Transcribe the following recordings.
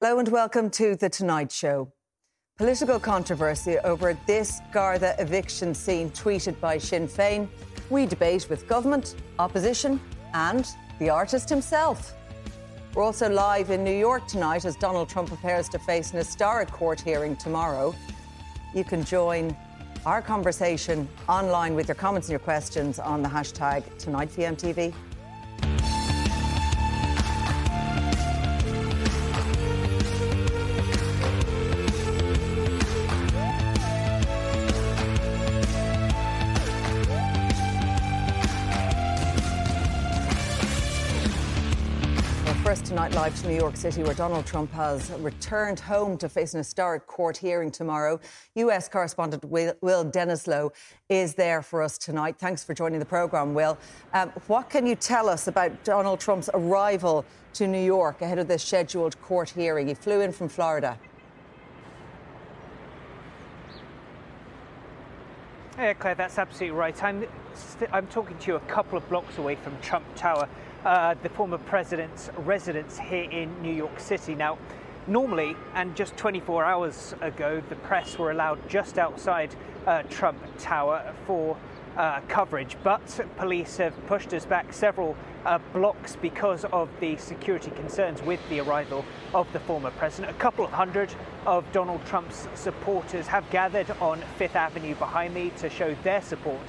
Hello and welcome to The Tonight Show. Political controversy over this Garda eviction scene tweeted by Sinn Féin. We debate with government, opposition, and the artist himself. We're also live in New York tonight as Donald Trump prepares to face an historic court hearing tomorrow. You can join our conversation online with your comments and your questions on the hashtag TonightVMTV. First tonight, live to New York City, where Donald Trump has returned home to face an historic court hearing tomorrow. US correspondent Will, Will Denislow is there for us tonight. Thanks for joining the programme, Will. Um, what can you tell us about Donald Trump's arrival to New York ahead of this scheduled court hearing? He flew in from Florida. Yeah, Claire, that's absolutely right. I'm, I'm talking to you a couple of blocks away from Trump Tower uh, the former president's residence here in New York City. Now, normally, and just 24 hours ago, the press were allowed just outside uh, Trump Tower for uh, coverage, but police have pushed us back several uh, blocks because of the security concerns with the arrival of the former president. A couple of hundred of Donald Trump's supporters have gathered on Fifth Avenue behind me to show their support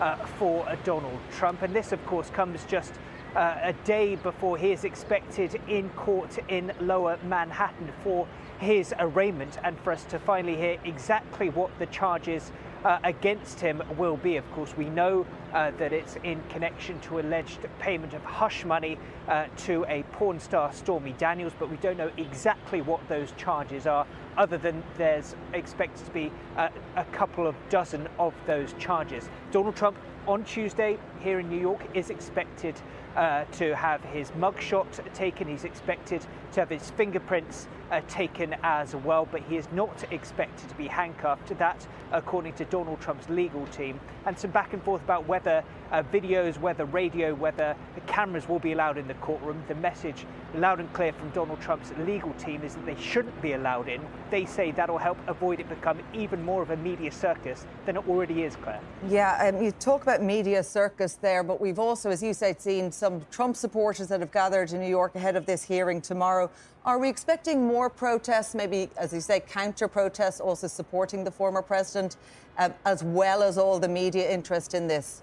uh, for Donald Trump, and this, of course, comes just uh, a day before he is expected in court in lower Manhattan for his arraignment and for us to finally hear exactly what the charges uh, against him will be. Of course, we know uh, that it's in connection to alleged payment of hush money uh, to a porn star, Stormy Daniels, but we don't know exactly what those charges are, other than there's expected to be uh, a couple of dozen of those charges. Donald Trump on Tuesday here in New York is expected uh, to have his mugshot taken. He's expected to have his fingerprints uh, taken as well, but he is not expected to be handcuffed. That, according to Donald Trump's legal team, and some back and forth about whether uh, videos, whether radio, whether cameras will be allowed in the courtroom. The message, loud and clear from Donald Trump's legal team, is that they shouldn't be allowed in. They say that'll help avoid it become even more of a media circus than it already is, Claire. Yeah, um, you talk about media circus there, but we've also, as you said, seen some Trump supporters that have gathered in New York ahead of this hearing tomorrow. Are we expecting more protests, maybe, as you say, counter protests, also supporting the former president, um, as well as all the media interest in this?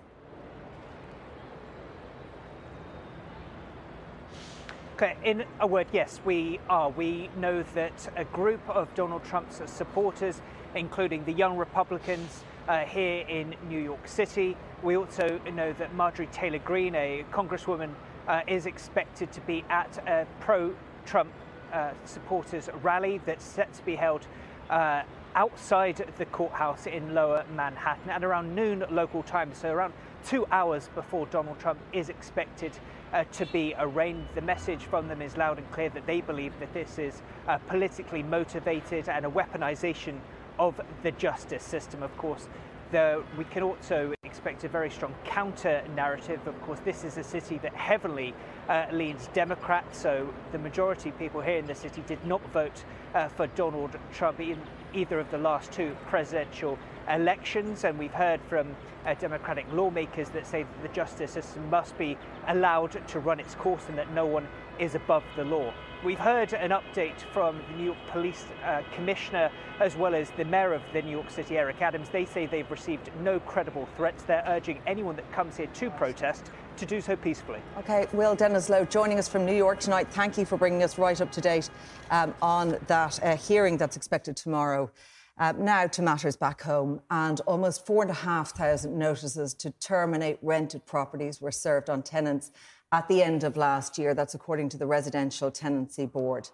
In a word, yes, we are. We know that a group of Donald Trump's supporters, including the Young Republicans uh, here in New York City, we also know that Marjorie Taylor Greene, a congresswoman, uh, is expected to be at a pro Trump uh, supporters rally that's set to be held uh, outside the courthouse in lower Manhattan at around noon local time, so around two hours before Donald Trump is expected uh, to be arraigned. The message from them is loud and clear that they believe that this is uh, politically motivated and a weaponization of the justice system. Of course, the, we can also expect a very strong counter narrative. Of course, this is a city that heavily uh, leans Democrat, so the majority of people here in the city did not vote uh, for Donald Trump in either of the last two presidential elections. And we've heard from uh, Democratic lawmakers that say that the justice system must be allowed to run its course and that no one is above the law. We've heard an update from the New York Police uh, Commissioner as well as the Mayor of the New York City, Eric Adams. They say they've received no credible threats. They're urging anyone that comes here to protest to do so peacefully. Okay, Will Dennislow joining us from New York tonight. Thank you for bringing us right up to date um, on that uh, hearing that's expected tomorrow. Uh, now to matters back home, and almost 4,500 notices to terminate rented properties were served on tenants at the end of last year. That's according to the Residential Tenancy Board.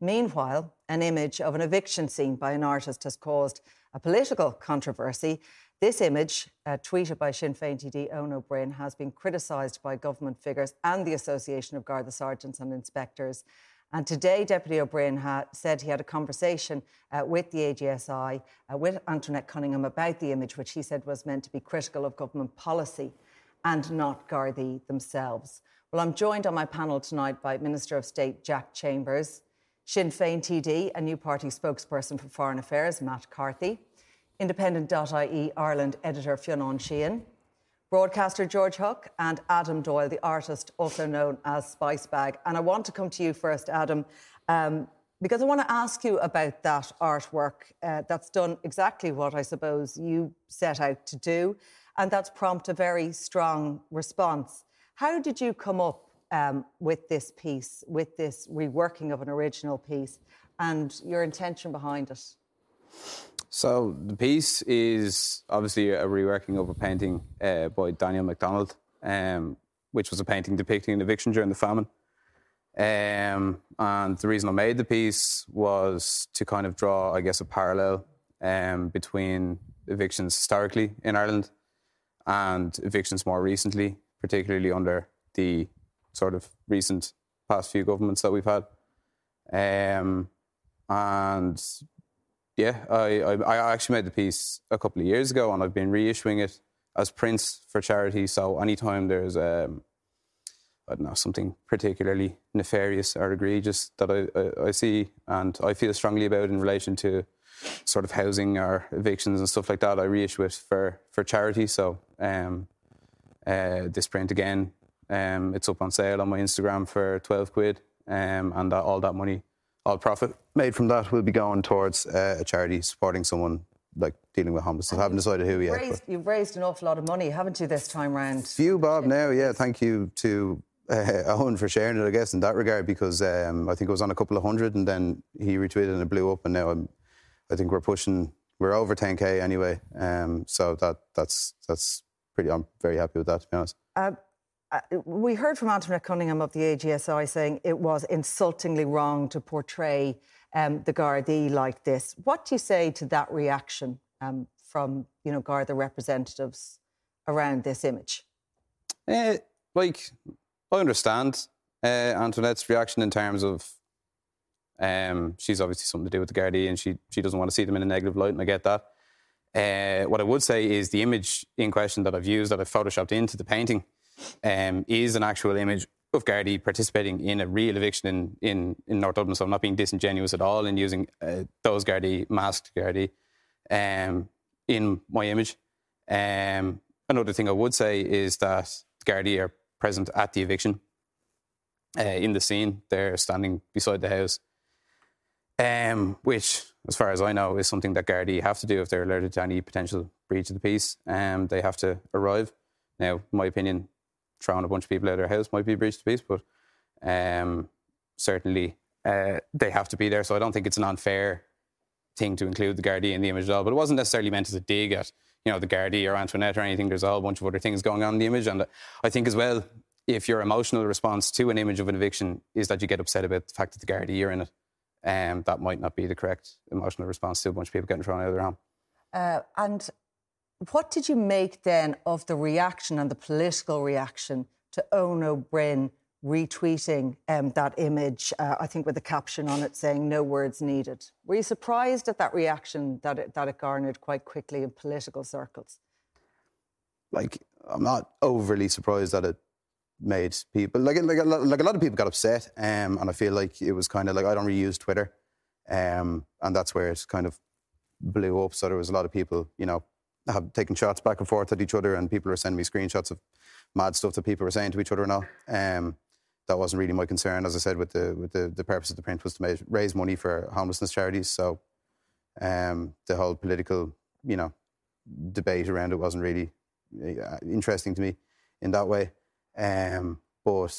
Meanwhile, an image of an eviction scene by an artist has caused a political controversy. This image, uh, tweeted by Sinn Féin TD Eoin Ó has been criticised by government figures and the Association of Garda Sergeants and Inspectors. And today, Deputy Ó Broin ha- said he had a conversation uh, with the AGSI, uh, with Antoinette Cunningham, about the image, which he said was meant to be critical of government policy and not Gardaí themselves. Well, I'm joined on my panel tonight by Minister of State Jack Chambers, Sinn Féin TD, a new party spokesperson for Foreign Affairs, Matt Carthy, Independent.ie Ireland editor Fionn Sheahan, broadcaster George Hook, and Adam Doyle, the artist also known as Spicebag. And I want to come to you first, Adam, um, because I want to ask you about that artwork uh, that's done exactly what I suppose you set out to do, and that's prompted a very strong response. How did you come up um, with this piece, with this reworking of an original piece, and your intention behind it? So the piece is obviously a reworking of a painting uh, by Daniel MacDonald, um, which was a painting depicting an eviction during the famine. Um, and the reason I made the piece was to kind of draw, I guess, a parallel um, between evictions historically in Ireland and evictions more recently, particularly under the sort of recent past few governments that we've had. Um, and yeah, I, I, I actually made the piece a couple of years ago, and I've been reissuing it as prints for charity. So anytime there's um, I don't know something particularly nefarious or egregious that I, I, I, see and I feel strongly about in relation to sort of housing or evictions and stuff like that, I reissue it for for charity. So um, uh, this print again, um, it's up on sale on my Instagram for twelve quid, um, and that, all that money all profit made from that will be going towards uh, a charity supporting someone like dealing with homelessness. I haven't decided who yet. Raised, you've raised an awful lot of money, haven't you, this time round? Few, Bob. Now, yeah. Thank you to uh, Eoin for sharing it. I guess in that regard, because um, I think it was on a couple of hundred, and then he retweeted and it blew up, and now I'm, I think we're pushing. We're over 10k anyway. Um, so that that's that's pretty. I'm very happy with that. To be honest. Uh, we heard from Antoinette Cunningham of the AGSI saying it was insultingly wrong to portray um, the Gardaí like this. What do you say to that reaction um, from you know Garda representatives around this image? Uh, like I understand uh, Antoinette's reaction in terms of um, she's obviously something to do with the Gardaí and she she doesn't want to see them in a negative light, and I get that. Uh, what I would say is the image in question that I've used, that I've photoshopped into the painting, um, is an actual image of Gardaí participating in a real eviction in, in, in North Dublin. So I'm not being disingenuous at all in using uh, those Gardaí, masked Gardaí, um, in my image. Um, another thing I would say is that Gardaí are present at the eviction uh, in the scene. They're standing beside the house, um, which, as far as I know, is something that Gardaí have to do if they're alerted to any potential breach of the peace. Um, they have to arrive. Now, my opinion, throwing a bunch of people out of their house might be a breach of peace, but um, certainly uh, they have to be there. So I don't think it's an unfair thing to include the Gardaí in the image at all. But it wasn't necessarily meant as a dig at you know the Gardaí or Antoinette or anything. There's a whole bunch of other things going on in the image, and I think as well, if your emotional response to an image of an eviction is that you get upset about the fact that the Gardaí are in it, um, that might not be the correct emotional response to a bunch of people getting thrown out of their home. Uh, and what did you make then of the reaction and the political reaction to Eoin Ó retweeting um, that image, uh, I think with a caption on it saying no words needed? Were you surprised at that reaction that it, that it garnered quite quickly in political circles? Like, I'm not overly surprised that it made people like like a, like a lot of people got upset, um, and I feel like it was kind of like I don't really use Twitter, um, and that's where it kind of blew up. So there was a lot of people, you know, have taken shots back and forth at each other, and people are sending me screenshots of mad stuff that people were saying to each other and all. Um, that wasn't really my concern, as I said. With the with the, the purpose of the print was to raise money for homelessness charities. So um, the whole political, you know, debate around it wasn't really uh, interesting to me in that way. Um, but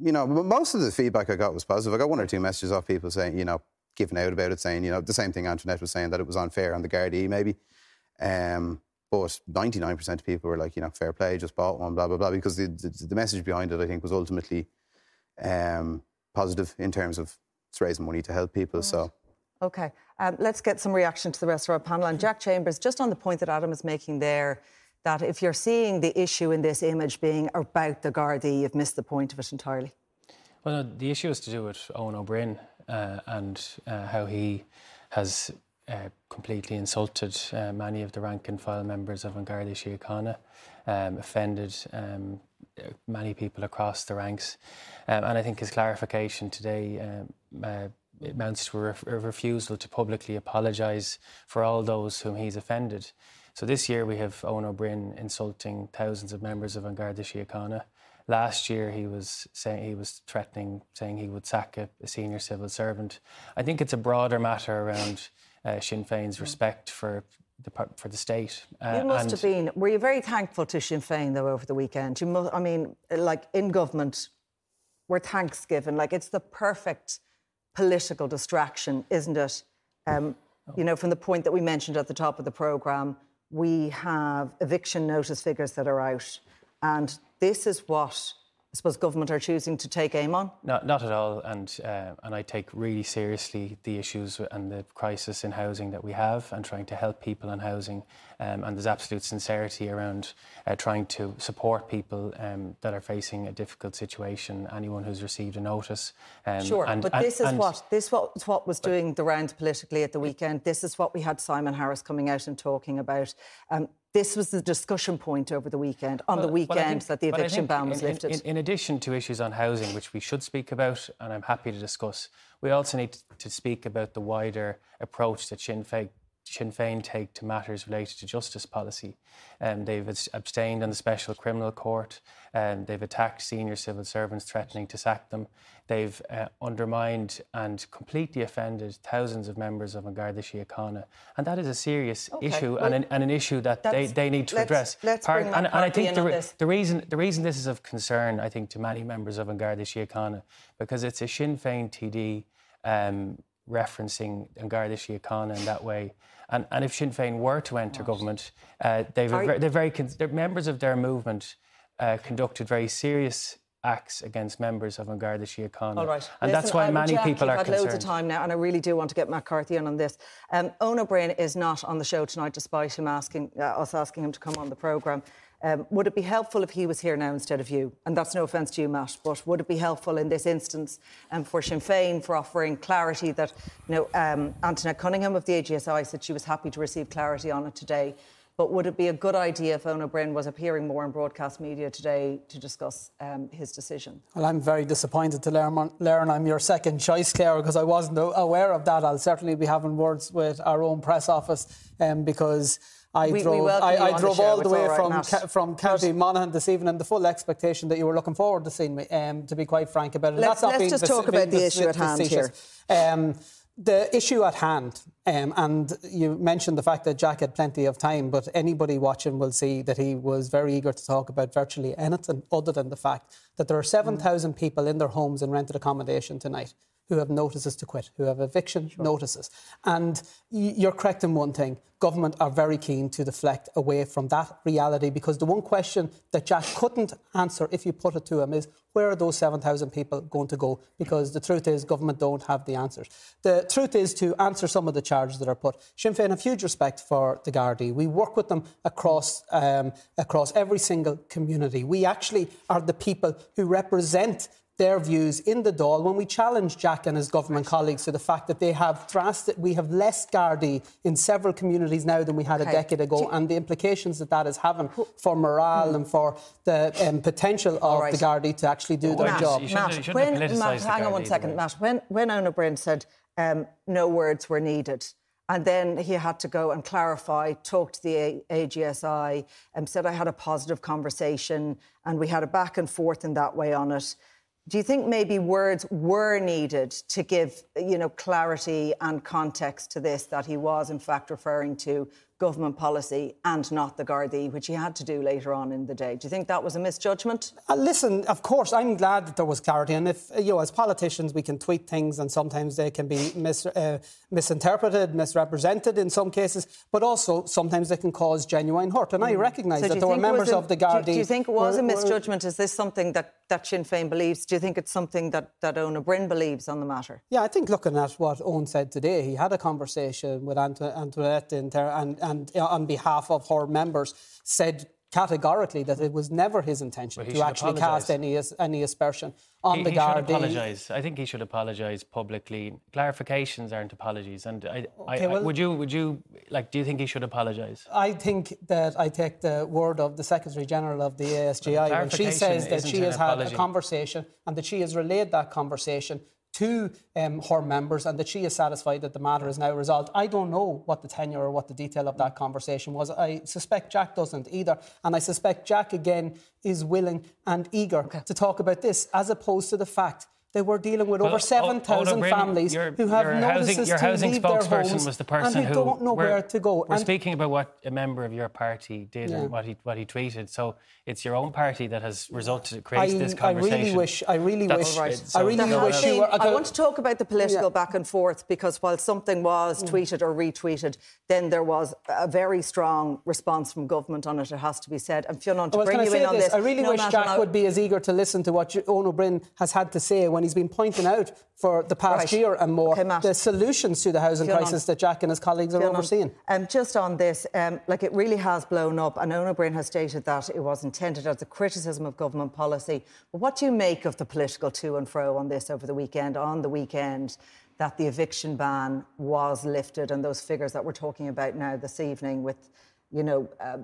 you know, most of the feedback I got was positive. I got one or two messages off people saying, you know, giving out about it, saying, you know, the same thing Antoinette was saying that it was unfair on the Gardaí, maybe. Um, but 99% of people were like, you know, fair play, just bought one, blah, blah, blah, because the, the, the message behind it, I think, was ultimately um, positive in terms of it's raising money to help people. Right. So. Okay, um, let's get some reaction to the rest of our panel. And Jack Chambers, just on the point that Adam is making there, that if you're seeing the issue in this image being about the Gardaí, you've missed the point of it entirely. Well, no, the issue is to do with Eoin Ó Broin uh, and uh, how he has uh, completely insulted uh, many of the rank and file members of An Garda Síochána, um, offended um, many people across the ranks. Um, and I think his clarification today um, uh, amounts to a, ref- a refusal to publicly apologise for all those whom he's offended. So this year we have Ó Broin insulting thousands of members of An Garda Síochána. Last year he was saying he was threatening, saying he would sack a, a senior civil servant. I think it's a broader matter around uh, Sinn Féin's respect for the for the state. Uh, you must have been. Were you very thankful to Sinn Féin though over the weekend? You must. I mean, like in government, we're thanksgiving. Like it's the perfect political distraction, isn't it? Um, oh. You know, from the point that we mentioned at the top of the programme, we have eviction notice figures that are out. And this is what suppose government are choosing to take aim on? Not, not at all, and uh, and I take really seriously the issues and the crisis in housing that we have, and trying to help people in housing. Um, and there's absolute sincerity around uh, trying to support people um, that are facing a difficult situation. Anyone who's received a notice. Um, sure, and, but this and, is what this was what was doing the rounds politically at the weekend. This is what we had Simon Harris coming out and talking about. This was the discussion point over the weekend, on well, the weekend well, think, that the eviction ban was in, lifted. In, in, addition to issues on housing, which we should speak about, and I'm happy to discuss, we also need to speak about the wider approach that Sinn Féin Sinn Féin take to matters related to justice policy. Um, they've abstained on the Special Criminal Court. Um, they've attacked senior civil servants, threatening to sack them. They've uh, undermined and completely offended thousands of members of An Garda Síochána. And that is a serious okay. issue well, and, an, and, an, issue that they, they need to let's, address. Let's Part, and, and, I think the, the, reason, the reason this is of concern, I think, to many members of An Garda Síochána, because it's a Sinn Féin TD um, referencing An Garda Síochána in that way. And, and if Sinn Féin were to enter government, uh, they've a, they're very they're members of their movement uh, conducted very serious acts against members of An Garda Síochána. All right. And Listen, that's why many Jack, people are had concerned. loads of time now, and I really do want to get Matt Carthy in on this. Um, Eoin Ó Broin is not on the show tonight, despite him asking uh, us asking him to come on the programme. Um, would it be helpful if he was here now instead of you? And that's no offence to you, Matt, but would it be helpful in this instance um, for Sinn Féin for offering clarity that, you know, um, Antoinette Cunningham of the AGSI said she was happy to receive clarity on it today. But would it be a good idea if Eoin Ó Broin was appearing more in broadcast media today to discuss um, his decision? Well, I'm very disappointed to learn, learn I'm your second choice, Claire, because I wasn't aware of that. I'll certainly be having words with our own press office um, because I we, drove, we I, I drove all the way all right, from ca- from County Monaghan this evening, and the full expectation that you were looking forward to seeing me. Um, to be quite frank about it, let's, let's just talk about the issue at hand here. Um, the issue at hand, um, and you mentioned the fact that Jack had plenty of time, but anybody watching will see that he was very eager to talk about virtually anything other than the fact that there are 7,000 mm. people in their homes in rented accommodation tonight who have notices to quit, who have eviction sure. notices. And you're correct in one thing government are very keen to deflect away from that reality because the one question that Jack couldn't answer if you put it to him is where are those 7,000 people going to go? Because the truth is, government don't have the answers. The truth is to answer some of the charges that are put. Sinn Féin have huge respect for the Gardaí. We work with them across, um, across every single community. We actually are the people who represent their views in the Dáil when we challenge Jack and his government colleagues to the fact that they have drastic, we have less Gardaí in several communities now than we had okay. a decade ago, you, and the implications that that is having for morale hmm. and for the um, potential of right. the Gardaí to actually do their Matt, job. Matt, when, Matt hang on one second, Matt. When when Eoin Ó said um, no words were needed. And then he had to go and clarify, talk to the AGSI, and um, said I had a positive conversation, and we had a back and forth in that way on it. Do you think maybe words were needed to give, you know, clarity and context to this that he was in fact referring to government policy and not the Gardaí, which he had to do later on in the day. Do you think that was a misjudgment? Uh, listen, of course, I'm glad that there was clarity. And if, you know, as politicians, we can tweet things and sometimes they can be mis- uh, misinterpreted, misrepresented in some cases, but also sometimes they can cause genuine hurt. And I mm. recognise so that there were members a, of the Gardaí. Do, do, you think it was were, a misjudgment? Were, Is this something that, that Sinn Féin believes? Do you think it's something that, that Ó Broin believes on the matter? Yeah, I think looking at what Eoin said today, he had a conversation with Antoinette and, and on behalf of her members said categorically that it was never his intention to actually apologise. cast any any aspersion on he, the he Gardaí. Should apologise. I think he should apologise publicly. Clarifications aren't apologies. And I, okay, I, well, would you would you like? Do you think he should apologise? I think that I take the word of the Secretary General of the ASGI when she says that she has had a conversation and that she has relayed that conversation to um, her members and that she is satisfied that the matter is now resolved. I don't know what the tenure or what the detail of that conversation was. I suspect Jack doesn't either. And I suspect Jack, again, is willing and eager okay. to talk about this as opposed to the fact they were dealing with well, over 7,000 families who have your notices housing, your housing to leave their homes was the person and who, don't know where to go. We're and speaking about what a member of your party did yeah. and what he what he tweeted. So it's your own party that has resulted created this conversation. I really wish. I really That's wish. Right. So I really wish you were. I want to talk about the political yeah. back and forth because while something was mm. tweeted or retweeted, then there was a very strong response from government on it. It has to be said. And Fionn, to well, bring you in on this, I really no wish Jack would be as eager to listen to what Eoin Ó Broin has had to say when he's been pointing out for the past right. year and more okay, the solutions to the housing crisis that Jack and his colleagues are overseeing. Um, just on this, um, like it really has blown up, and Eoin Ó has stated that it was intended as a criticism of government policy. But what do you make of the political to and fro on this over the weekend? On the weekend, that the eviction ban was lifted, and those figures that we're talking about now this evening, with you know. Uh,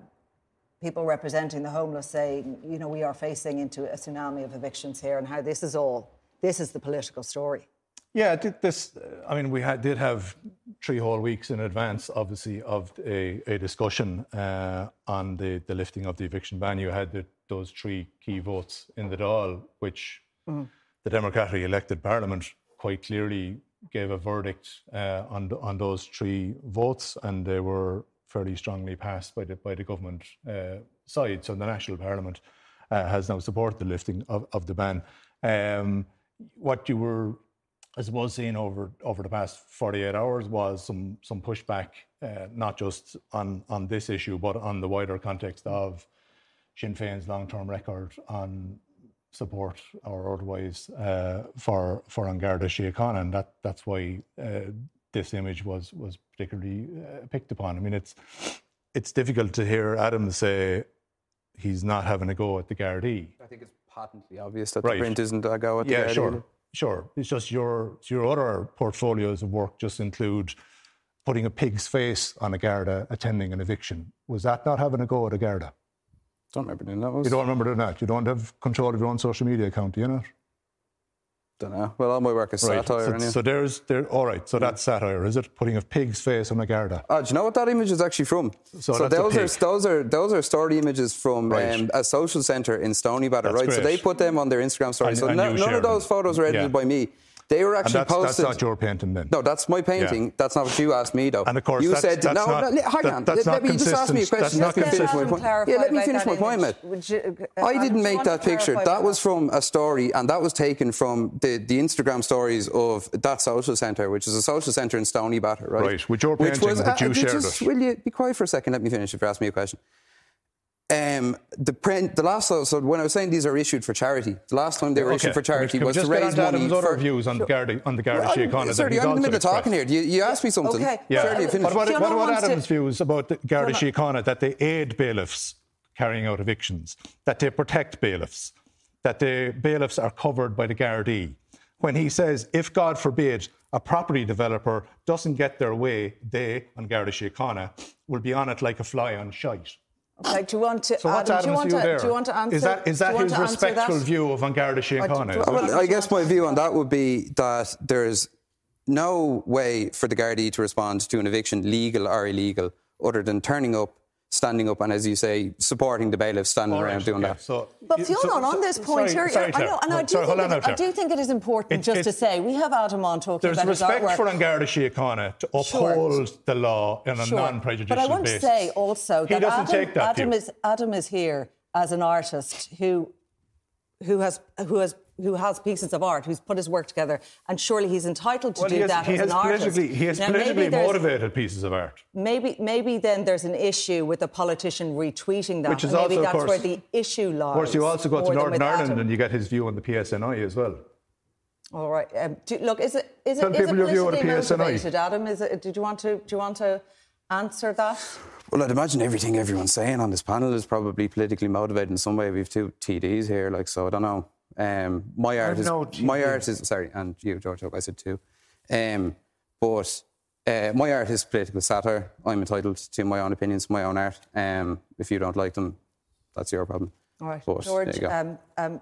people representing the homeless saying, you know, we are facing into a tsunami of evictions here, and how this is all this is the political story. Yeah, this. I mean, we had, did have three whole weeks in advance, obviously, of a, a discussion uh, on the, the lifting of the eviction ban. You had the, those three key votes in the Dáil, which mm. the democratically elected parliament quite clearly gave a verdict uh, on on those three votes, and they were fairly strongly passed by the by the government uh, side. So the national parliament uh, has now supported the lifting of, of the ban. Um, what you were, I suppose, seeing over over the past 48 hours was some some pushback, uh, not just on on this issue, but on the wider context of Sinn Féin's long-term record on support or otherwise uh, for for An Garda Síochána, and that that's why uh, this image was was particularly uh, picked upon. I mean, it's it's difficult to hear Adam say he's not having a go at the Gardaí. I think it's patently obvious that right. the print isn't a go at the Yeah, sure. Either. Sure. It's just your your other portfolios of work just include putting a pig's face on a Garda attending an eviction. Was that not having a go at a Garda? Don't remember doing that. Was... You don't remember doing that. You don't have control of your own social media account, do you know? Don't know. Well, all my work is right. satire. So, so there's there. All right. So that's satire, is it? Putting a pig's face on a Garda. Oh, do you know what that image is actually from? So, so those are those are those are story images from right. um, a social centre in Stoneybatter, right? Great. So they put them on their Instagram story. And, so and no, none of those photos were edited yeah. by me. They were actually that's, posted. That's not your painting, then. No, that's my painting. Yeah. That's not what you asked me, though. And of course, you that's, said that's no. Not, no hang on. Let, let me just ask me a question. Let me finish my point. Yeah, let me finish my point, mate. Uh, I didn't make that picture. That was from a story, and that was taken from the, the Instagram stories of that social centre, which is a social centre in Stoneybatter, right? Right. With your painting which was, that you uh, shared just, Will you be quiet for a second? Let me finish if you ask me a question. Um, the print, the last so when I was saying these are issued for charity, the last time they were okay. issued for charity was to raise money. Adam's for, other views on the Garda on the Garda well, I'm, sorry, I'm in the middle of talking here. You, you asked me something. Okay. Yeah. Surely what, what, what about Adam's to... views about the Garda Síochána that they aid bailiffs carrying out evictions, that they protect bailiffs, that the bailiffs are covered by the Gardaí? When he says, if God forbid a property developer doesn't get their way, they, on Garda Síochána, will be on it like a fly on shite. Okay, do you want to? So what's Adam, Adam's view to. Do you want to answer? Is that is that his respectful that? view of An Garda Síochána? Well, I guess my view on that would be that there's no way for the Gardaí to respond to an eviction, legal or illegal, other than turning up, standing up and, as you say, supporting the bailiffs, standing All around doing okay, that. So, But you- Fionn, so- on so- this point sorry, here, sorry, I know, Claire. and I do, Sorry, hold think, on it, I do think it is important It's- just to say we have Adam on talking There's about his respect artwork. for An Garda Síochána to uphold the law in a Sure. non-prejudicial But I want basis. to say also He that Adam, take that Adam is Adam is here as an artist who who has who has who has pieces of art, who's put his work together, and surely he's entitled to Well, do has, that he as has an artist. politically, he has Now, politically motivated pieces of art. Maybe, maybe then there's an issue with a politician retweeting that. Which is and maybe also, of that's course- where the issue lies. Of course, you also go to Northern Ireland Adam. and you get his view on the PSNI as well. All right. Um, do, look, is it is Tell it, is it people your view on the politically PSNI. motivated, Adam? Is it? Did you want to? Do you want to answer that? Well, I'd imagine everything everyone's saying on this panel is probably politically motivated in some way. We've two TDs here, like so. I don't know. Um, my art is no my art is sorry, and you, George. I said two. Um, but uh, my art is political satire. I'm entitled to my own opinions, my own art. Um, if you don't like them, that's your problem. All right, But, George. you. Um, um,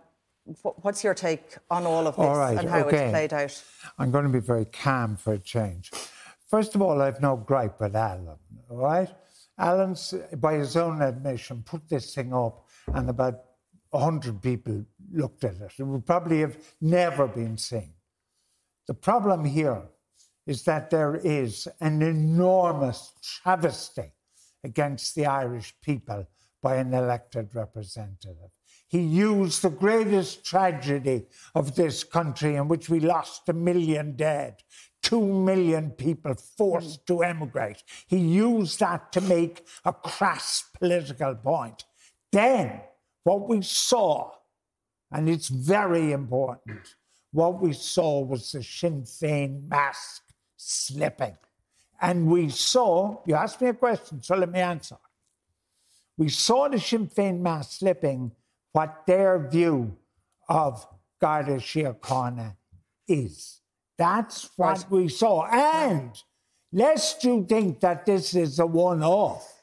what's your take on all of this All right, and how okay. it's played out? I'm going to be very calm for a change. First of all, I've no gripe with Alan, all right? Alan's, by his own admission, put this thing up, and about 100 people looked at it. It would probably have never been seen. The problem here is that there is an enormous travesty against the Irish people by an elected representative. He used the greatest tragedy of this country, in which we lost a million dead, two million people forced to emigrate. He used that to make a crass political point. Then, what we saw and it's very important. What we saw was the Sinn Féin mask slipping. And we saw, you asked me a question, so let me answer. We saw the Sinn Féin mask slipping what their view of Garda Síochána is. That's what we saw. And lest you think that this is a one off,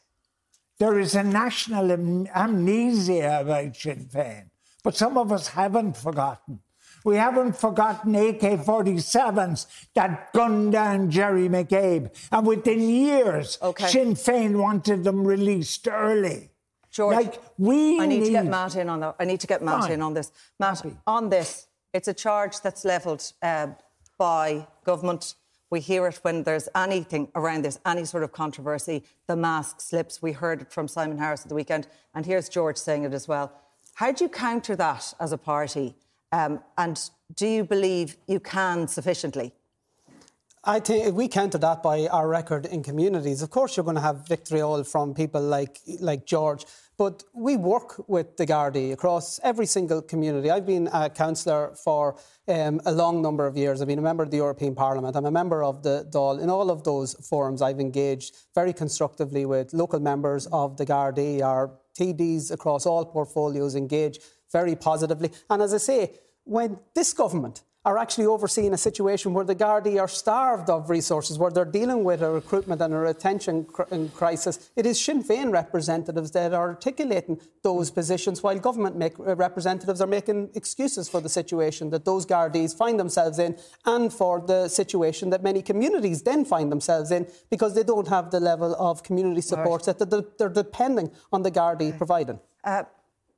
there is a national am- amnesia about Sinn Féin, but some of us haven't forgotten. We haven't forgotten AK 47s that gunned down Jerry McCabe. And within years, Okay. Sinn Féin wanted them released early. George, Like, we I need, to get need- Matt in on that. I need to get Matt Fine. in on this. Matt, on this, it's a charge that's levelled uh, by government. We hear it when there's anything around this, any sort of controversy. The mask slips. We heard it from Simon Harris at the weekend, and here's George saying it as well. How do you counter that as a party? Um, and do you believe you can sufficiently? I think we counter that by our record in communities. Of course, you're going to have victory vitriol from people like like George, but we work with the Gardaí across every single community. I've been a councillor for um, a long number of years. I've been a member of the European Parliament. I'm a member of the Dáil. In all of those forums, I've engaged very constructively with local members of the Gardaí. Our TDs across all portfolios engage very positively. And as I say, when this government are actually overseeing a situation where the Gardaí are starved of resources, where they're dealing with a recruitment and a retention cr- and crisis. It is Sinn Féin representatives that are articulating those positions, while government make, uh, representatives are making excuses for the situation that those Gardaís find themselves in and for the situation that many communities then find themselves in because they don't have the level of community support that they're, they're depending on the Gardaí providing.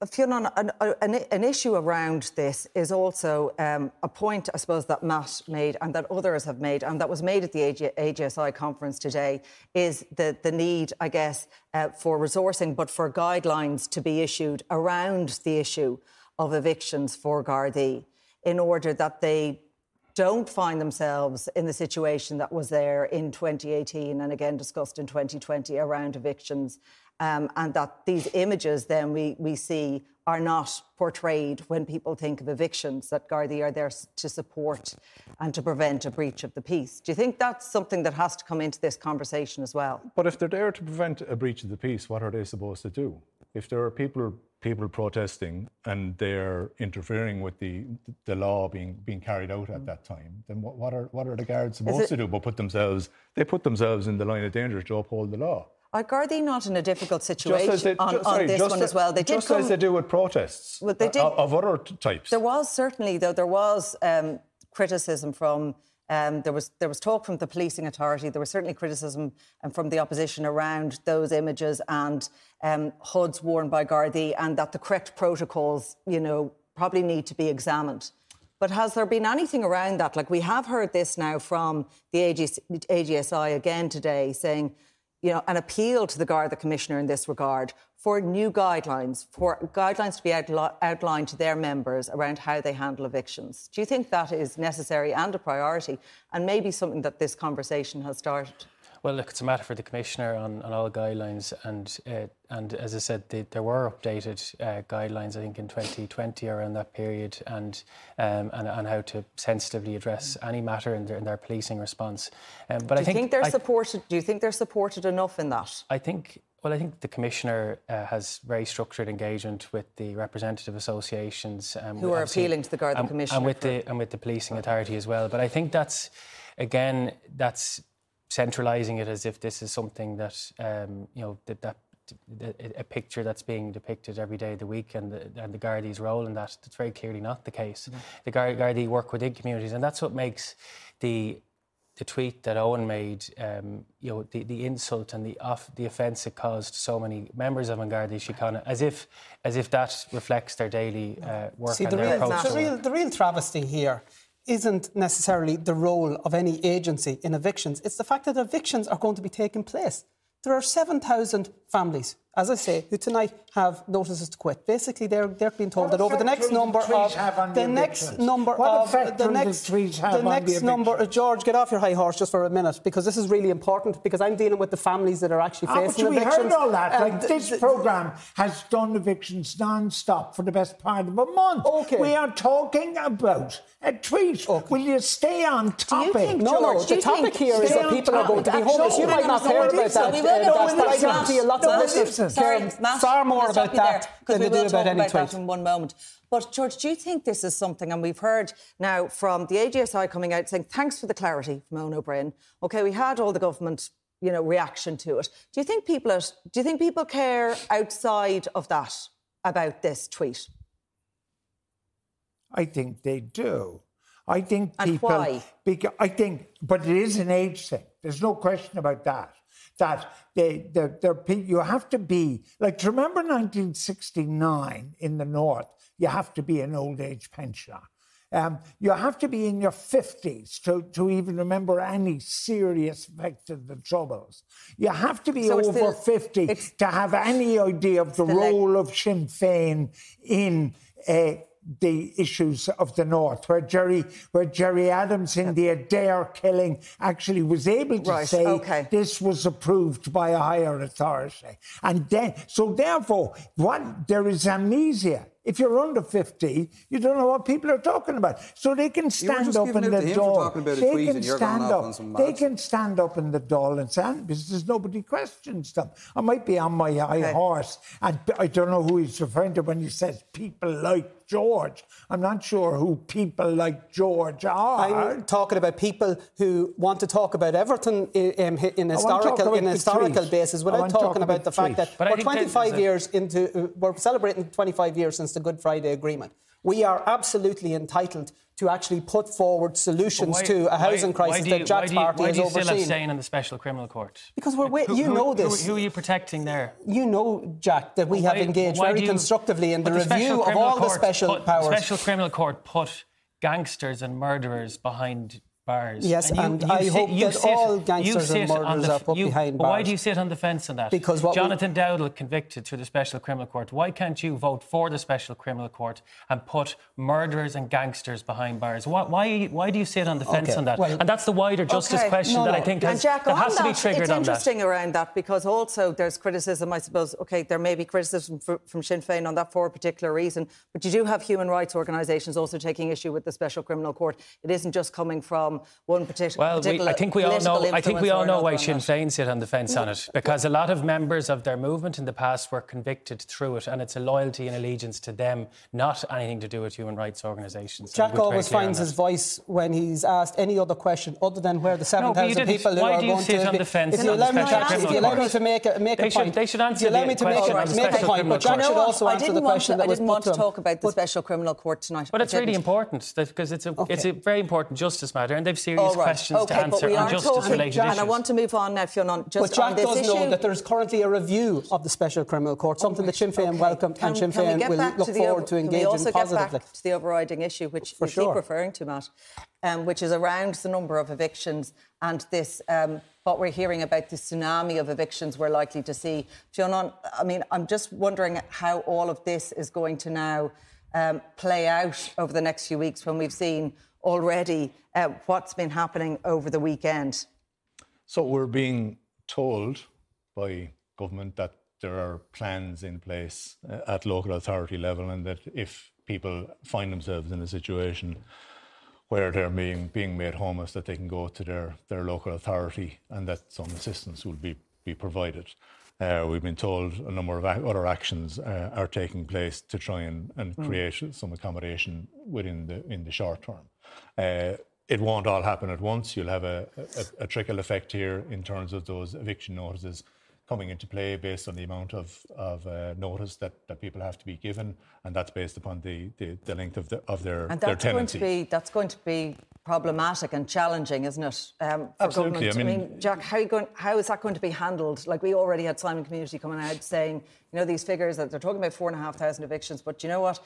Fiona, an, an, an issue around this is also um, a point, I suppose, that Matt made and that others have made, and that was made at the AG, AGSI conference today, is the, the need, I guess, uh, for resourcing, but for guidelines to be issued around the issue of evictions for Gardaí in order that they don't find themselves in the situation that was there in 2018 and again discussed in 2020 around evictions. Um, and that these images then we, we see are not portrayed when people think of evictions, that Gardaí are there to support and to prevent a breach of the peace. Do you think that's something that has to come into this conversation as well? But if they're there to prevent a breach of the peace, what are they supposed to do? If there are people people protesting and they're interfering with the the law being being carried out at that time, then what, what are what are the guards supposed it- to do? But put themselves they put themselves in the line of danger to uphold the law. Are Gardaí not in a difficult situation they, on, ju- on this one as well? They just come, as they do with protests Well, they uh, did- of other types. There was certainly, though, there was um, criticism from Um, there was there was talk from the policing authority. There was certainly criticism um, from the opposition around those images and um, hoods worn by Gardaí, and that the correct protocols, you know, probably need to be examined. But has there been anything around that? Like we have heard this now from the AGSI again today, saying, you know, an appeal to the Garda Commissioner in this regard for new guidelines, for guidelines to be outli- outlined to their members around how they handle evictions. Do you think that is necessary and a priority, and maybe something that this conversation has started? Well, look, it's a matter for the commissioner on, on all guidelines, and uh, and as I said, the, there were updated uh, guidelines, I think, in 2020 around that period, and um, and, and how to sensitively address any matter in their, in their policing response. Um, but do I think, think they're I, supported. Do you think they're supported enough in that? I think well, I think the Commissioner uh, has very structured engagement with the representative associations. Um, Who are appealing to the Garda and, Commissioner. And with, the, and with the Policing Authority as well. But I think that's, again, that's centralising it as if this is something that, um, you know, that, that a picture that's being depicted every day of the week and the, and the Gardaí's role in that. That's very clearly not the case. Mm-hmm. The Gardaí work within communities, and that's what makes the the tweet that Eoin made, um, you know, the, the insult and the off, the offence it caused so many members of An Garda Síochána, as if as if that reflects their daily uh, work See, and the their real, approach. The real, the real travesty here isn't necessarily the role of any agency in evictions. It's the fact that evictions are going to be taking place. There are 7,000 families, as I say, who tonight have notices to quit. Basically, they're they're being told what that over the next number of the, next number what of the next the next the number. Uh, George, get off your high horse just for a minute because this is really important. Because I'm dealing with the families that are actually ah, facing but evictions. We heard all that. like this program has done evictions non-stop for the best part of a month. Okay, we are talking about a tweet. Okay. Will you stay on topic? Think, no, George, no. The topic here is that people are going to be homeless. You might not care about that. We will but I guarantee you lots of listeners care far more about that than they do about any tweet. in one moment. But George, do you think this is something, and we've heard now from the AGSI coming out saying thanks for the clarity from Eoin Ó Broin. Okay, we had all the government, you know, reaction to it. Do you think people are, do you think people care outside of that about this tweet? I think they do. I think and people. Why? Because I think, but it is an age thing. There's no question about that. That they, they're, they're, you have to be like. To remember 1969 in the North, you have to be an old age pensioner. Um, you have to be in your 50s to, to even remember any serious effect of the Troubles. You have to be so over 50 to have any idea of the, the role leg- of Sinn Féin in uh, the issues of the North, where Jerry, where Gerry Adams in the Adare killing actually was able to right, say okay. this was approved by a higher authority. And then, so therefore, what there is amnesia. If you're under 50, you don't know what people are talking about. So they can stand up in the door. They can stand up. They can stand up in the door and say, because nobody questions them. I might be on my high okay. horse, and I don't know who he's referring to when he says people like George. I'm not sure who people like George are. I'm talking about people who want to talk about Everton in, in historical in a historical basis without talking about, about the fact that but we're 25 years into uh, we're celebrating 25 years since the Good Friday Agreement. We are absolutely entitled to actually put forward solutions why, to a housing why, crisis why you, that Jack's party has overseen. Why do you still abstain in the special criminal court? Because we're who, you who, know this. Who, who, are you protecting there? You know, Jack, that we have engaged very you, constructively in the, the review of all the special put, powers. The special criminal court put gangsters and murderers behind bars. Yes, and, you, and you I sit, hope that sit, all gangsters and murderers the, are put you, behind bars. Why do you sit on the fence on that? Because Jonathan we, Dowdall convicted through the Special Criminal Court. Why can't you vote for the Special Criminal Court and put murderers and gangsters behind bars? Why, why, why do you sit on the fence okay, on that? well, and that's the wider justice okay, question no, that. I think has, has, Jack, that has that, to be triggered it's on that. It's interesting around that because also there's criticism, I suppose, okay, there may be criticism for, from Sinn Féin on that for a particular reason, but you do have human rights organisations also taking issue with the Special Criminal Court. It isn't just coming from one particular. Well, particular we, I think we all know. I think we all know why Sinn Féin sit on the fence on it because a lot of members of their movement in the past were convicted through it, and it's a loyalty and allegiance to them, not anything to do with human rights organisations. Jack always finds his voice when he's asked any other question other than where the seven thousand no, people who why are do you going sit to on be, the fence if you allow me, if you allow me to make a, make a point, they should answer if you allow me to make, a, point, but Jack should also answer the question that was put to I didn't want to talk about the Special Criminal Court tonight. But it's really important because it's a it's a very important justice matter, and they've serious questions okay, to answer on justice-related Jack, issues. And I want to move on now, Fionn, just but Jack on this does issue. know that there's currently a review of the Special Criminal Court, something that Sinn Féin Okay. welcome Can- and Sinn we Féin will look to forward over- to can we engaging also positively. Get back to the overriding issue, which For you sure. keep referring to, Matt, um, which is around the number of evictions and this, um, what we're hearing about the tsunami of evictions we're likely to see. Fionn, I mean, I'm just wondering how all of this is going to now um, play out over the next few weeks when we've seen already uh, what's been happening over the weekend. So we're being told by government that there are plans in place uh, at local authority level, and that if people find themselves in a situation where they're being being made homeless, that they can go to their, their local authority, and that some assistance will be be provided. Uh, we've been told a number of ac- other actions uh, are taking place to try and, and create some accommodation within the in the short term. Uh, it won't all happen at once. You'll have a, a, a trickle effect here in terms of those eviction notices coming into play based on the amount of, of uh, notice that, that people have to be given, and that's based upon the, the, the length of, the, of their, And their that's going tenancy. to be that's going to be problematic and challenging, isn't it? Um, Absolutely. government? I mean- Jack, how, you going, how is that going to be handled? Like we already had Simon Community coming out saying, you know, these figures that they're talking about four and a half thousand evictions, but you know what?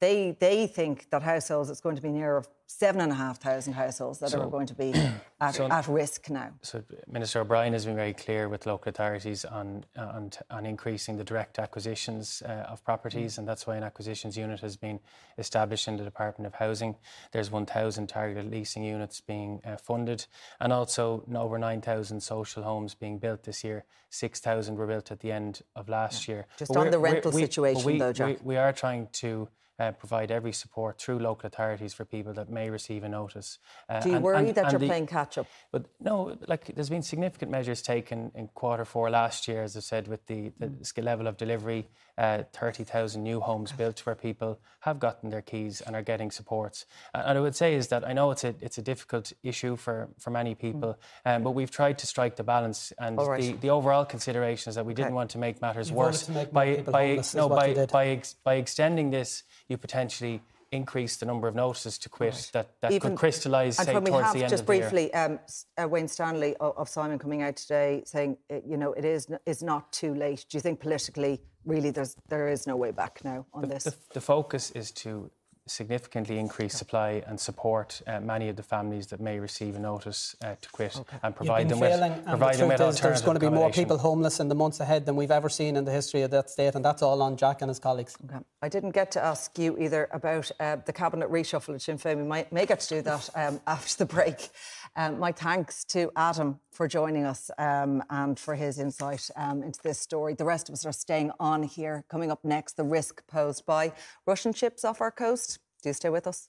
They they think that households it's going to be near seven and a half thousand households that So- are going to be at, So- at risk now. So Minister O'Brien has been very clear with local authorities on on, on increasing the direct acquisitions uh, of properties, and that's why an acquisitions unit has been established in the Department of Housing. There's 1,000 targeted leasing units being uh, funded, and also over 9,000 social homes being built this year. 6,000 were built at the end of last year. Just But on the rental situation we- though, Jack. we- we are trying to uh, provide every support through local authorities for people that may receive a notice. Uh, Do you and- worry and- that and you're the- playing catch up? but no, like there's been significant measures taken in quarter four last year, as I said, with the, the Mm. level of delivery, uh, 30,000 new homes built where people have gotten their keys and are getting supports. And, I would say is that I know it's a, it's a difficult issue for, for many people, um, but we've tried to strike the balance. And Mm. Right. the, the overall consideration is that we didn't Okay. want to make matters You worse make by, by, no, by, by, ex, by extending this, you potentially increase the number of notices to quit that, that Even- could crystallise, say, towards have the end just of the year. briefly, um, uh, Wayne Stanley of, of Simon coming out today saying, uh, you know, it is is not too late. Do you think politically, really, there's there is no way back now on this? The, the focus is to significantly increase supply and support uh, many of the families that may receive a notice uh, to quit and You've provide been them with failing, and provide the them with is there's going to be more people homeless in the months ahead than we've ever seen in the history of that state, and that's all on Jack and his colleagues. Okay. I didn't get to ask you either about uh, the cabinet reshuffle at Sinn Féin. We might, may get to do that um, after the break. Um, my thanks to Adam for joining us um, and for his insight um, into this story. The rest of us are staying on here. Coming up next, the risk posed by Russian ships off our coast. Do stay with us.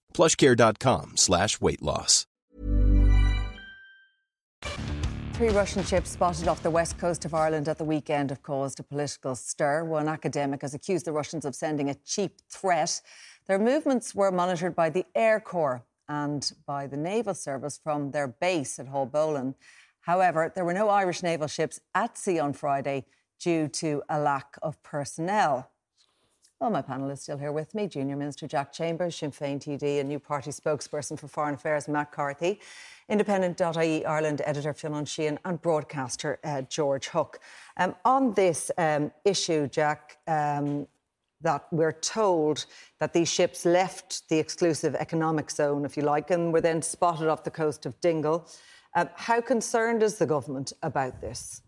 plushcare.com slash weight loss. Three Russian ships spotted off the west coast of Ireland at the weekend have caused a political stir. One academic has accused the Russians of sending a cheap threat. Their movements were monitored by the Air Corps and by the Naval Service from their base at Haulbowline. However, there were no Irish naval ships at sea on Friday due to a lack of personnel. Well, my panel is still here with me. Junior Minister Jack Chambers, Sinn Féin TD and new party spokesperson for Foreign Affairs, Matt Carthy, Independent.ie Ireland editor Fionn Sheahan, and broadcaster uh, George Hook. Um, on this um, issue, Jack, um, that we're told that these ships left the exclusive economic zone, if you like, and were then spotted off the coast of Dingle. Uh, how concerned is the government about this?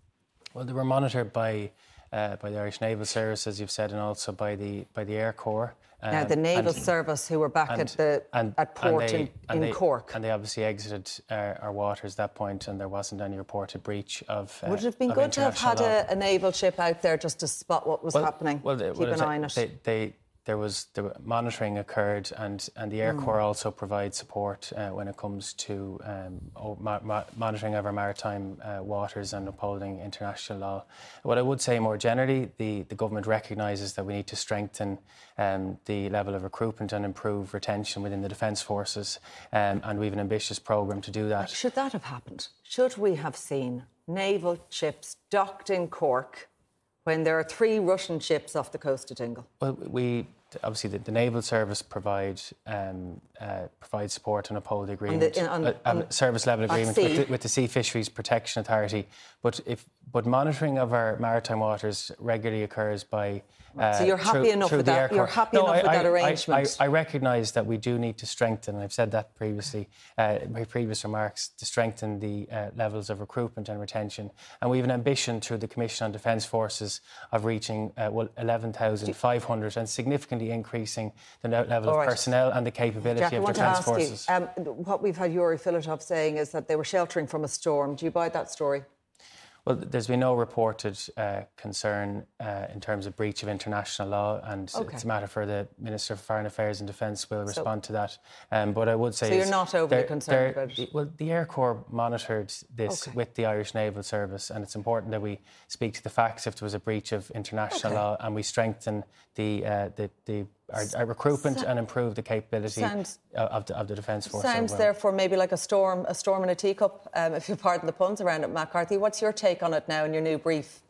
Well, they were monitored by uh, by the Irish Naval Service, as you've said, and also by the by the Air Corps. Um, now, the Naval and, Service, who were back and, at the and, at port they, in, in they, Cork, and they obviously exited our, our, waters at that point, and there wasn't any reported breach of. Uh, Would it have been good to have had a, a, naval ship out there just to spot what was well, happening? Well, Keep well, an eye on it. They, they, there was the monitoring occurred, and, and the Air Mm. Corps also provides support uh, when it comes to um, ma- ma- monitoring of our maritime uh, waters and upholding international law. What I would say more generally, the, the government recognises that we need to strengthen um, the level of recruitment and improve retention within the Defence Forces, um, and we have an ambitious programme to do that. Should that have happened? Should we have seen naval ships docked in Cork when there are three Russian ships off the coast of Dingle? Well, we obviously the, the naval service provide um, uh, provide support and uphold the agreement, on- uh, have a on- service level agreement with the, with the Sea Fisheries Protection Authority. But if but monitoring of our maritime waters regularly occurs by. Uh, So you're happy through- enough through with that- you're happy No, enough I- with that I- I- arrangement? I, I recognise that we do need to strengthen, I've said that previously uh, my previous remarks, to strengthen the uh, levels of recruitment and retention. And we have an ambition through the Commission on Defence Forces of reaching uh, well, 11,500 and significantly increasing the level All of right. personnel and the capability Jack, I of Defence ask Forces. you, um, what we've had Yuri Filatov saying is that they were sheltering from a storm. Do you buy that story? Well, there's been no reported uh, concern uh, in terms of breach of international law, and Okay. it's a matter for the Minister for Foreign Affairs and Defence will respond to that. Um, but I would say So you're not overly there- concerned there- about it? Well, the Air Corps monitored this Okay. with the Irish Naval Service, and it's important that we speak to the facts if there was a breach of international Okay. law, and we strengthen the uh, the, the our, our recruitment So- and improve the capability Sounds- of the, of the Defence Force. Sounds overall. therefore maybe like a storm, a storm in a teacup, um, if you pardon the puns around it, Matt Carthy. What's your take on it now in your new brief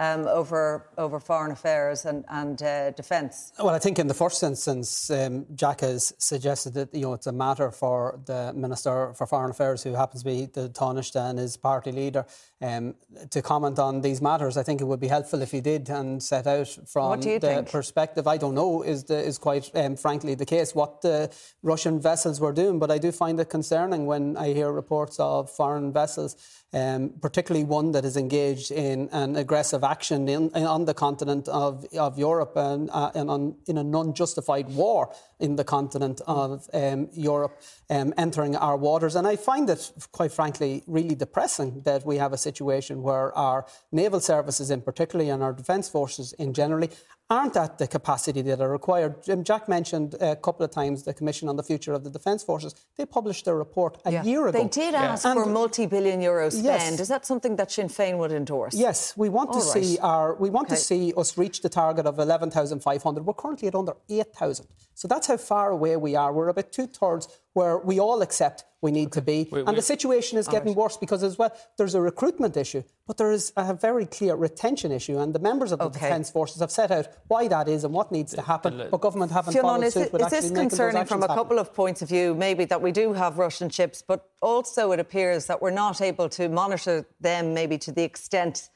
um, over over foreign affairs and and uh, defence? Well, I think in the first instance, um, Jack has suggested that you know it's a matter for the Minister for Foreign Affairs, who happens to be the Taoiseach and is party leader, um, to comment on these matters. I think it would be helpful if he did and set out from What do you the think? perspective. I don't know is the, is quite um, frankly the case what the Russian vessels were doing, but I do find it concerning when I hear reports of foreign vessels. Um, particularly one that is engaged in an aggressive action in, in- on the continent of, of Europe and, uh, and on, in an unjustified war in the continent of um, Europe um, entering our waters. And I find it, quite frankly, really depressing that we have a situation where our naval services, in particular, and our defence forces in generally, aren't at the capacity that are required. Jim Jack mentioned a couple of times the Commission on the Future of the Defence Forces. They published their report a year ago. They did ask And- for multi-billion euro spend. Yes. Is that something that Sinn Féin would endorse? Yes, we want to All right. see our we want Okay. to see us reach the target of eleven thousand five hundred. We're currently at under eight thousand. So that's how far away we are. We're about two thirds where we all accept we need to be. and the situation is getting worse because as well there's a recruitment issue, but there is a very clear retention issue. And the members of the Okay. defence forces have set out why that is and what needs to happen. But government haven't Fionn, followed is, suit it- with is this actually making those concerning from a actions happen. couple of points of view? Maybe that we do have Russian ships, but also it appears that we're not able to monitor them maybe to the extent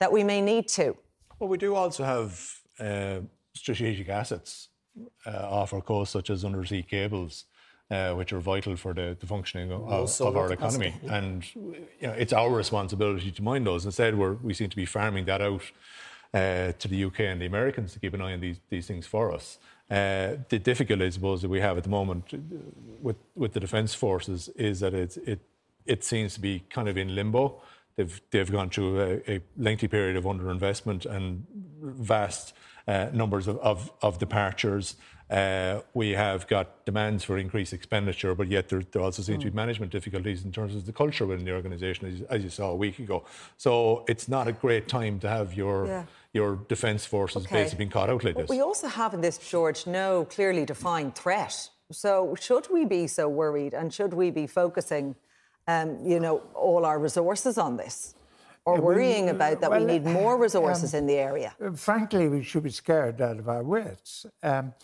that we may need to. Well, we do also have uh, strategic assets uh, off our coast, such as undersea cables, uh, which are vital for the, the functioning of, of our low economy. capacity. And you know, it's our responsibility to mind those. Instead, we're, we seem to be farming that out uh, to the UK and the Americans to keep an eye on these, these things for us. Uh, the difficulty, I suppose, that we have at the moment uh, with, with the defence forces is that it's, it, it seems to be kind of in limbo. They've, they've gone through a, a lengthy period of underinvestment and vast uh, numbers of, of, of departures. Uh, we have got demands for increased expenditure, but yet there, there also seems to be management difficulties in terms of the culture within the organisation, as, as you saw a week ago. So it's not a great time to have your Yeah. your defence forces Okay. basically being caught out like But this. we also have in this, George, no clearly defined threat. So should we be so worried and should we be focusing, um, you know, all our resources on this? Or Yeah, we- worrying about that we need more resources um, in the area? Frankly, we should be scared out of our wits. Um,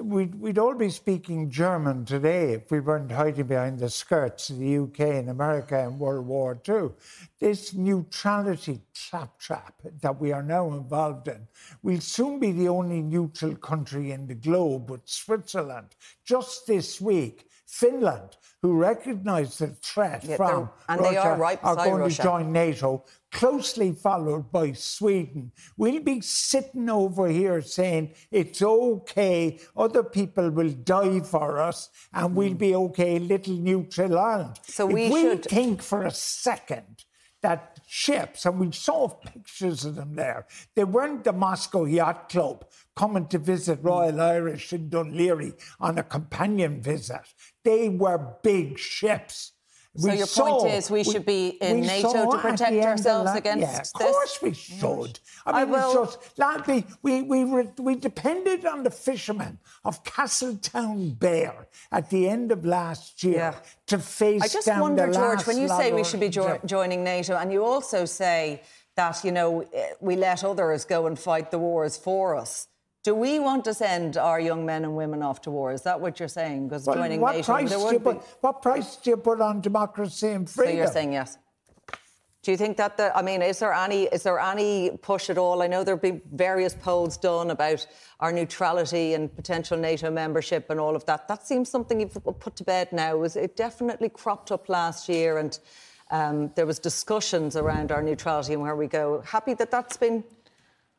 we'd, we'd all be speaking German today if we weren't hiding behind the skirts of the UK and America in World War II. This neutrality claptrap that we are now involved in, we'll soon be the only neutral country in the globe with Switzerland. Just this week, Finland, who recognise the threat Yeah, from and Russia, they are right are going Russia. to join NATO, closely followed by Sweden. We'll be sitting over here saying it's okay, other people will die for us, and we'll be okay, little neutral Ireland. Hmm. So if we we should- think for a second that ships, and we saw pictures of them there, they weren't the Moscow Yacht Club coming to visit Hmm. Royal Irish in Dún Laoghaire on a companion visit. They were big ships. So your point is we should be in NATO to protect the ourselves la- against yeah, this? of course we should. I I mean, will- it's just, like, we, we, we, re- we depended on the fishermen of Castletownbere at the end of last year Yeah. to face I just down wonder, the George, when you say we should be jo- joining NATO, and you also say that, you know, we let others go and fight the wars for us. Do we want to send our young men and women off to war? Is that what you're saying? Because Well, joining what NATO, price do you would be. put, what price do you put on democracy and freedom? So you're saying yes. Do you think that the? I mean, is there any is there any push at all? I know there've been various polls done about our neutrality and potential NATO membership and all of that. That seems something you've put to bed now. Was it definitely cropped up last year and um, there was discussions around our neutrality and where we go. Happy that that's been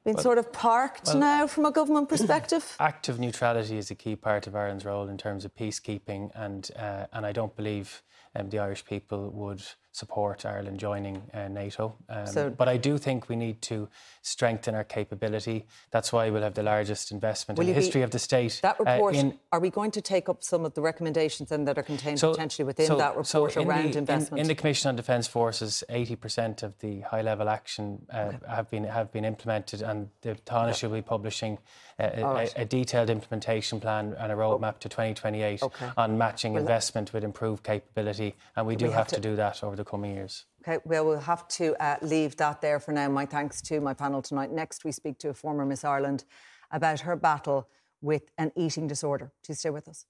been sort of parked well- now from a government perspective. Active neutrality is a key part of Ireland's role in terms of peacekeeping, and uh, and I don't believe um, the Irish people would support Ireland joining uh, NATO. Um, So- but I do think we need to strengthen our capability. That's why we'll have the largest investment in the you be- history of the state. That uh, report. in- are we going to take up some of the recommendations then that are contained potentially within so- that report so in around the, investment? In, the Commission on Defence Forces, 80% of the high-level action uh, have been have been implemented, and the Taoiseach will be publishing a, a- a, detailed implementation plan and a roadmap to 2028 Okay. on matching Well, investment with improved capability, and we do we have, have to, to- do that over the coming years. Okay, well, we'll have to uh, leave that there for now. My thanks to my panel tonight. Next, we speak to a former Miss Ireland about her battle with an eating disorder. Please stay with us.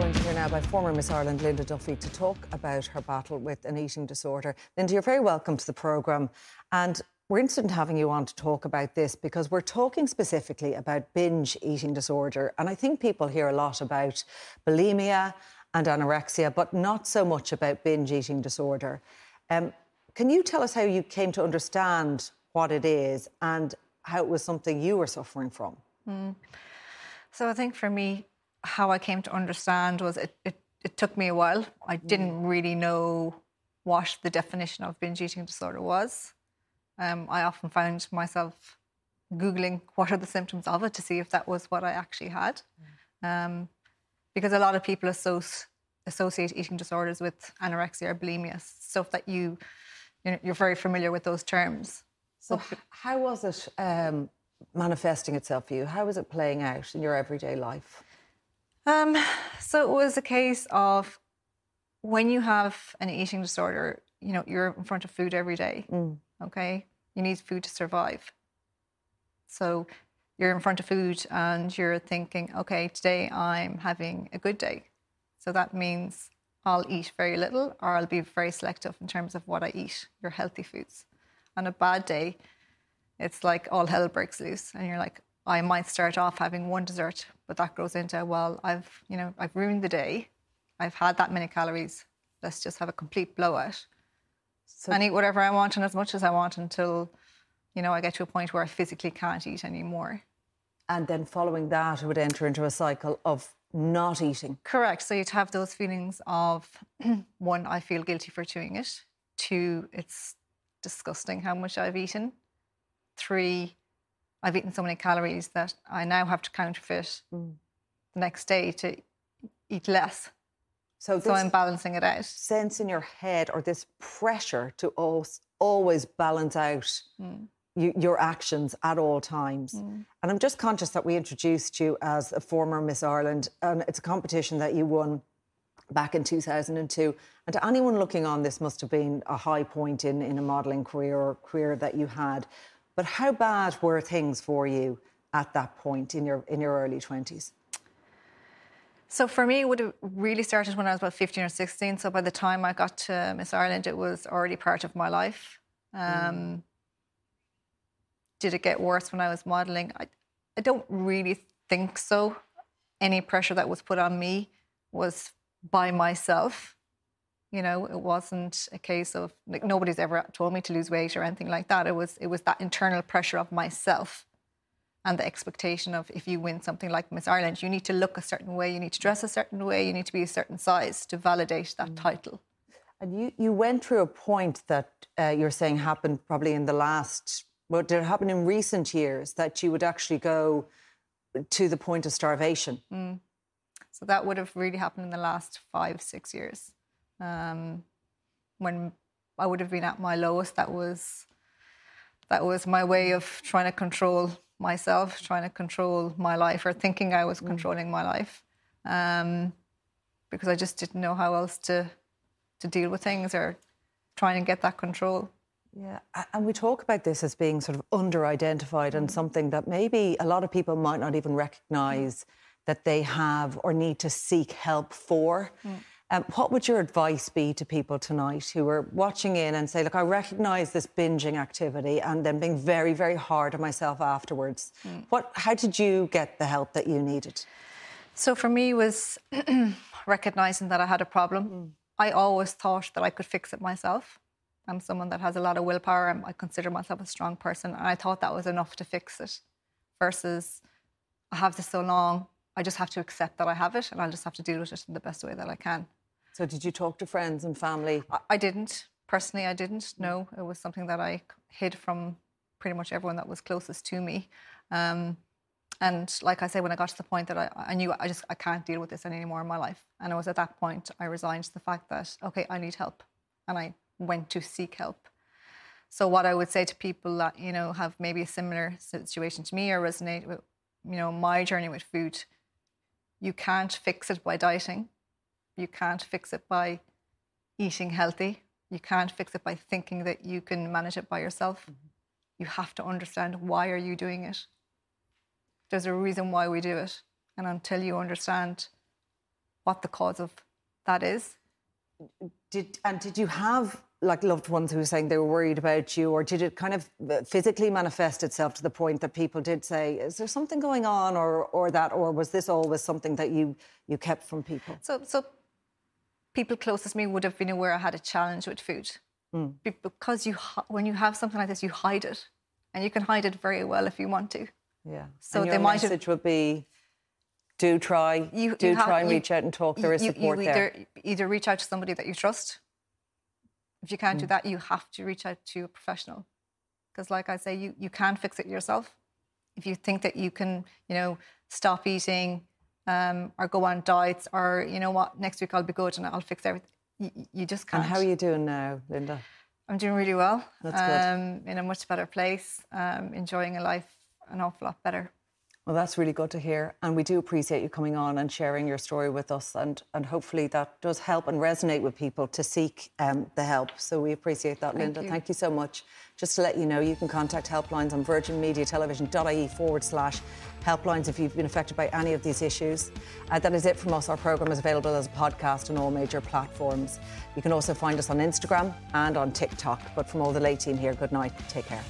Joined here now by former Miss Ireland Lynda Duffy to talk about her battle with an eating disorder. Lynda, you're very welcome to the programme. And we're interested in having you on to talk about this because we're talking specifically about binge eating disorder. And I think people hear a lot about bulimia and anorexia, but not so much about binge eating disorder. Um, can you tell us how you came to understand what it is and how it was something you were suffering from? So I think for me, how I came to understand was it, it, it took me a while. I didn't really know what the definition of binge eating disorder was. Um, I often found myself Googling what are the symptoms of it to see if that was what I actually had. Um, because a lot of people associ- associate eating disorders with anorexia or bulimia, stuff that you, you you're very familiar with those terms. So, h- how was it um, manifesting itself for you? How was it playing out in your everyday life? Um, so it was a case of when you have an eating disorder, you know, you're in front of food every day. Okay. You need food to survive. So you're in front of food and you're thinking, okay, today I'm having a good day. So that means I'll eat very little or I'll be very selective in terms of what I eat, your healthy foods. On a bad day, it's like all hell breaks loose and you're like i might start off having one dessert but that grows into well i've you know i've ruined the day i've had that many calories let's just have a complete blowout So- and eat whatever i want and as much as i want until you know i get to a point where i physically can't eat anymore And then following that, it would enter into a cycle of not eating. Correct. So you'd have those feelings of one, I feel guilty for doing it. Two, it's disgusting how much I've eaten. Three, I've eaten so many calories that I now have to counterfeit Mm. the next day to eat less. So, So I'm balancing it out. sense in your head or this pressure to always, always balance out Mm. you, your actions at all times. And I'm just conscious that we introduced you as a former Miss Ireland, and it's a competition that you won back in 2002. And to anyone looking on, this must have been a high point in, in a modelling career or career that you had. But how bad were things for you at that point in your in your early 20s? So for me, it would have really started when I was about 15 or 16. So by the time I got to Miss Ireland, it was already part of my life. Um, mm. Did it get worse when I was modelling? I, I don't really think so. Any pressure that was put on me was by myself. You know, it wasn't a case of like nobody's ever told me to lose weight or anything like that. It was it was that internal pressure of myself and the expectation of if you win something like Miss Ireland, you need to look a certain way, you need to dress a certain way, you need to be a certain size to validate that mm. title. And you, you went through a point that uh, you're saying happened probably in the last, well, did it happen in recent years that you would actually go to the point of starvation? Mm. So that would have really happened in the last five, six years. Um, when I would have been at my lowest, that was that was my way of trying to control myself, trying to control my life, or thinking I was mm. controlling my life, um, because I just didn't know how else to to deal with things or trying to get that control. Yeah, and we talk about this as being sort of under-identified and mm. something that maybe a lot of people might not even recognise that they have or need to seek help for. Mm. Um, what would your advice be to people tonight who are watching in and say, look, I recognise this binging activity and then being very, very hard on myself afterwards? Mm. What, how did you get the help that you needed? So for me was recognising that I had a problem. Mm. I always thought that I could fix it myself. I'm someone that has a lot of willpower. And I consider myself a strong person. And I thought that was enough to fix it versus I have this so long. I just have to accept that I have it and I'll just have to deal with it in the best way that I can. So, did you talk to friends and family? I, I didn't. Personally, I didn't. No, it was something that I hid from pretty much everyone that was closest to me. Um, and like I say, when I got to the point that I, I knew I just I can't deal with this anymore in my life, and it was at that point I resigned to the fact that okay, I need help, and I went to seek help. So what I would say to people that you know have maybe a similar situation to me or resonate with you know my journey with food, you can't fix it by dieting. You can't fix it by eating healthy. You can't fix it by thinking that you can manage it by yourself. Mm-hmm. You have to understand why are you doing it. There's a reason why we do it. And until you understand what the cause of that is. Did and did you have like loved ones who were saying they were worried about you, or did it kind of physically manifest itself to the point that people did say, "Is there something going on?" or or that, or was this always something that you you kept from people? So so people closest to me would have been aware I had a challenge with food. Mm. Because you, when you have something like this, you hide it, and you can hide it very well if you want to. Yeah. So and your message have, would be, do try, you, do you try have, and you, reach out and talk. There is support either, there. Either reach out to somebody that you trust. If you can't mm. do that, you have to reach out to a professional, because, like I say, you you can't fix it yourself. If you think that you can, you know, stop eating, um, or go on diets or you know what next week I'll be good and I'll fix everything. You, you just can't. And how are you doing now, Lynda? I'm doing really well. That's um, good. In a much better place, um, enjoying a life an awful lot better. Well, that's really good to hear. And we do appreciate you coming on and sharing your story with us. And, and hopefully that does help and resonate with people to seek um, the help. So we appreciate that, Thank Lynda. You. Thank you so much. Just to let you know, you can contact helplines on virginmediatelevision.ie forward slash helplines if you've been affected by any of these issues. Uh, that is it from us. Our programme is available as a podcast on all major platforms. You can also find us on Instagram and on TikTok. But from all the late team here, good night. Take care.